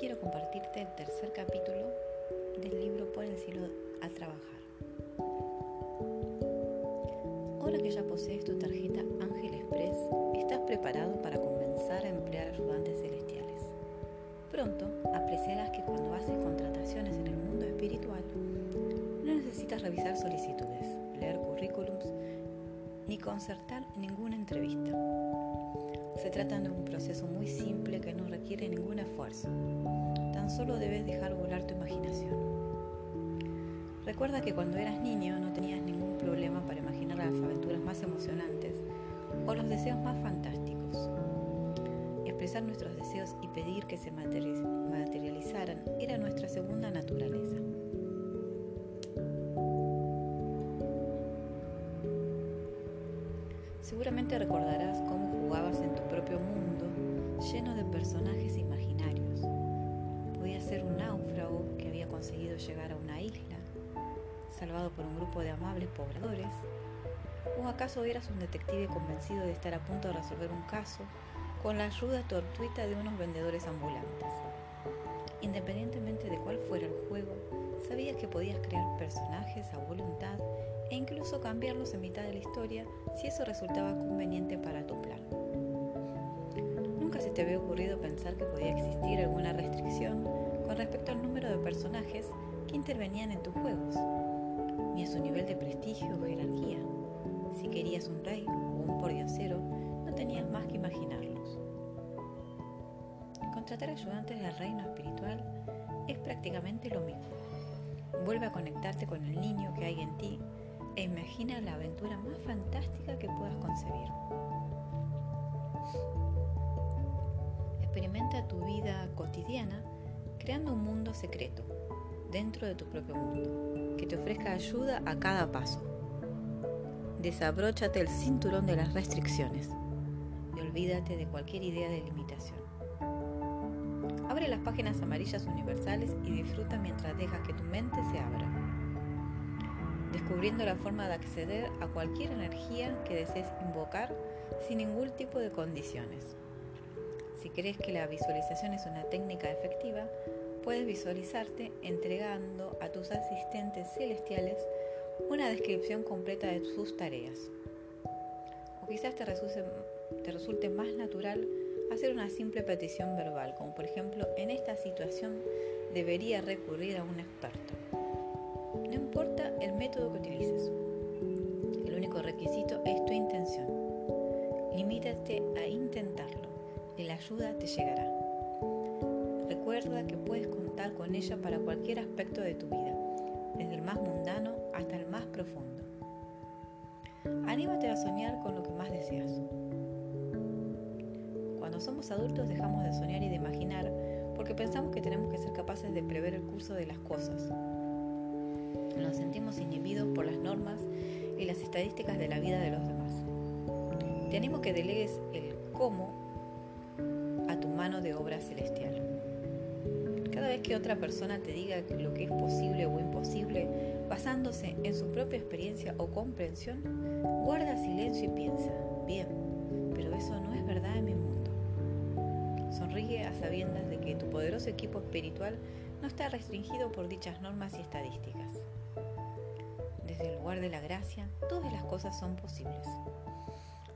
quiero compartirte el tercer capítulo del libro Por el cielo a trabajar. Ahora que ya posees tu tarjeta Ángel Express, estás preparado para comenzar a emplear ayudantes celestiales. Pronto apreciarás que cuando haces contrataciones en el mundo espiritual, no necesitas revisar solicitudes, leer currículums ni concertar ninguna entrevista. Se trata de un proceso muy simple que no requiere ningún esfuerzo. Tan solo debes dejar volar tu imaginación. Recuerda que cuando eras niño no tenías ningún problema para imaginar las aventuras más emocionantes o los deseos más fantásticos. Expresar nuestros deseos y pedir que se materializaran era nuestra segunda naturaleza. Seguramente recordarás cómo en tu propio mundo lleno de personajes imaginarios. Podía ser un náufrago que había conseguido llegar a una isla, salvado por un grupo de amables pobladores, o acaso eras un detective convencido de estar a punto de resolver un caso con la ayuda tortuita de unos vendedores ambulantes. Independientemente de cuál fuera el juego, sabías que podías crear personajes a voluntad e incluso cambiarlos en mitad de la historia si eso resultaba conveniente para tu plan. Se te había ocurrido pensar que podía existir alguna restricción con respecto al número de personajes que intervenían en tus juegos, ni a su nivel de prestigio o jerarquía. Si querías un rey o un pordiosero, no tenías más que imaginarlos. Contratar ayudantes del reino espiritual es prácticamente lo mismo. Vuelve a conectarte con el niño que hay en ti e imagina la aventura más fantástica que puedas concebir. Experimenta tu vida cotidiana creando un mundo secreto dentro de tu propio mundo que te ofrezca ayuda a cada paso. Desabróchate el cinturón de las restricciones y olvídate de cualquier idea de limitación. Abre las páginas amarillas universales y disfruta mientras dejas que tu mente se abra, descubriendo la forma de acceder a cualquier energía que desees invocar sin ningún tipo de condiciones. Si crees que la visualización es una técnica efectiva, puedes visualizarte entregando a tus asistentes celestiales una descripción completa de sus tareas. O quizás te resulte, te resulte más natural hacer una simple petición verbal, como por ejemplo, en esta situación debería recurrir a un experto. No importa el método que utilices, el único requisito es tu intención. Limítate a intentarlo y la ayuda te llegará. Recuerda que puedes contar con ella para cualquier aspecto de tu vida, desde el más mundano hasta el más profundo. Anímate a soñar con lo que más deseas. Cuando somos adultos dejamos de soñar y de imaginar porque pensamos que tenemos que ser capaces de prever el curso de las cosas. Nos sentimos inhibidos por las normas y las estadísticas de la vida de los demás. Te animo que delegues el cómo a mano de obra celestial. Cada vez que otra persona te diga lo que es posible o imposible, basándose en su propia experiencia o comprensión, guarda silencio y piensa, bien, pero eso no es verdad en mi mundo. Sonríe a sabiendas de que tu poderoso equipo espiritual no está restringido por dichas normas y estadísticas. Desde el lugar de la gracia, todas las cosas son posibles.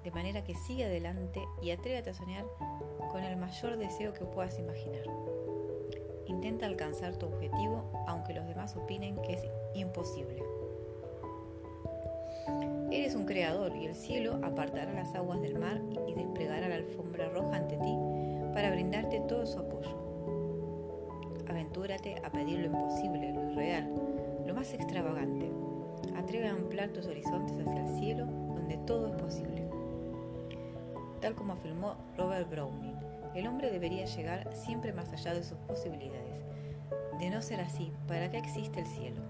De manera que sigue adelante y atrévete a soñar con el mayor deseo que puedas imaginar. Intenta alcanzar tu objetivo aunque los demás opinen que es imposible. Eres un creador y el cielo apartará las aguas del mar y desplegará la alfombra roja ante ti para brindarte todo su apoyo. Aventúrate a pedir lo imposible, lo irreal, lo más extravagante. Atreve a ampliar tus horizontes hacia el cielo donde todo es posible. Tal como afirmó Robert Browning, el hombre debería llegar siempre más allá de sus posibilidades. De no ser así, ¿para qué existe el cielo?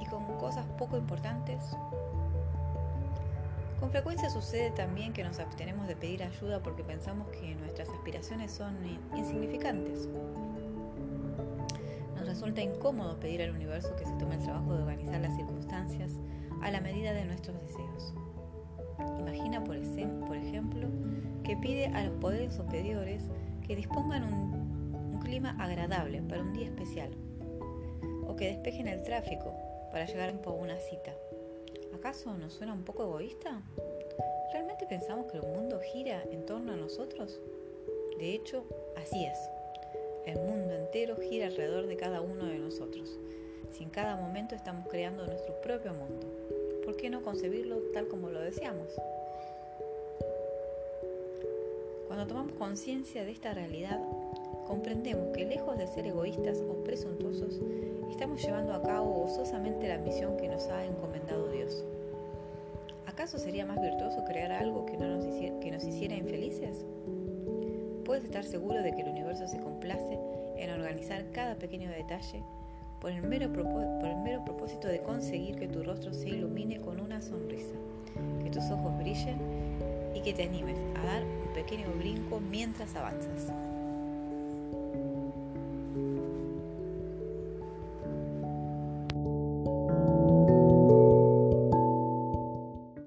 Y con cosas poco importantes, con frecuencia sucede también que nos abstenemos de pedir ayuda porque pensamos que nuestras aspiraciones son insignificantes. Nos resulta incómodo pedir al universo que se tome el trabajo de organizar las circunstancias a la medida de nuestros deseos. Imagina, por ejemplo, que pide a los poderes superiores que dispongan un, clima agradable para un día especial o que despejen el tráfico para llegar a una cita. ¿Acaso nos suena un poco egoísta? ¿Realmente pensamos que el mundo gira en torno a nosotros? De hecho, así es. El mundo entero gira alrededor de cada uno de nosotros. Si en cada momento estamos creando nuestro propio mundo, ¿por qué no concebirlo tal como lo deseamos? Cuando tomamos conciencia de esta realidad, comprendemos que lejos de ser egoístas o presuntuosos, estamos llevando a cabo gozosamente la misión que nos ha encomendado Dios. ¿Acaso sería más virtuoso crear algo que, no nos, hiciera, nos hiciera infelices? Puedes estar seguro de que el universo se complace en organizar cada pequeño detalle por el, mero por el mero propósito de conseguir que tu rostro se ilumine con una sonrisa, que tus ojos brillen y que te animes a dar un pequeño brinco mientras avanzas.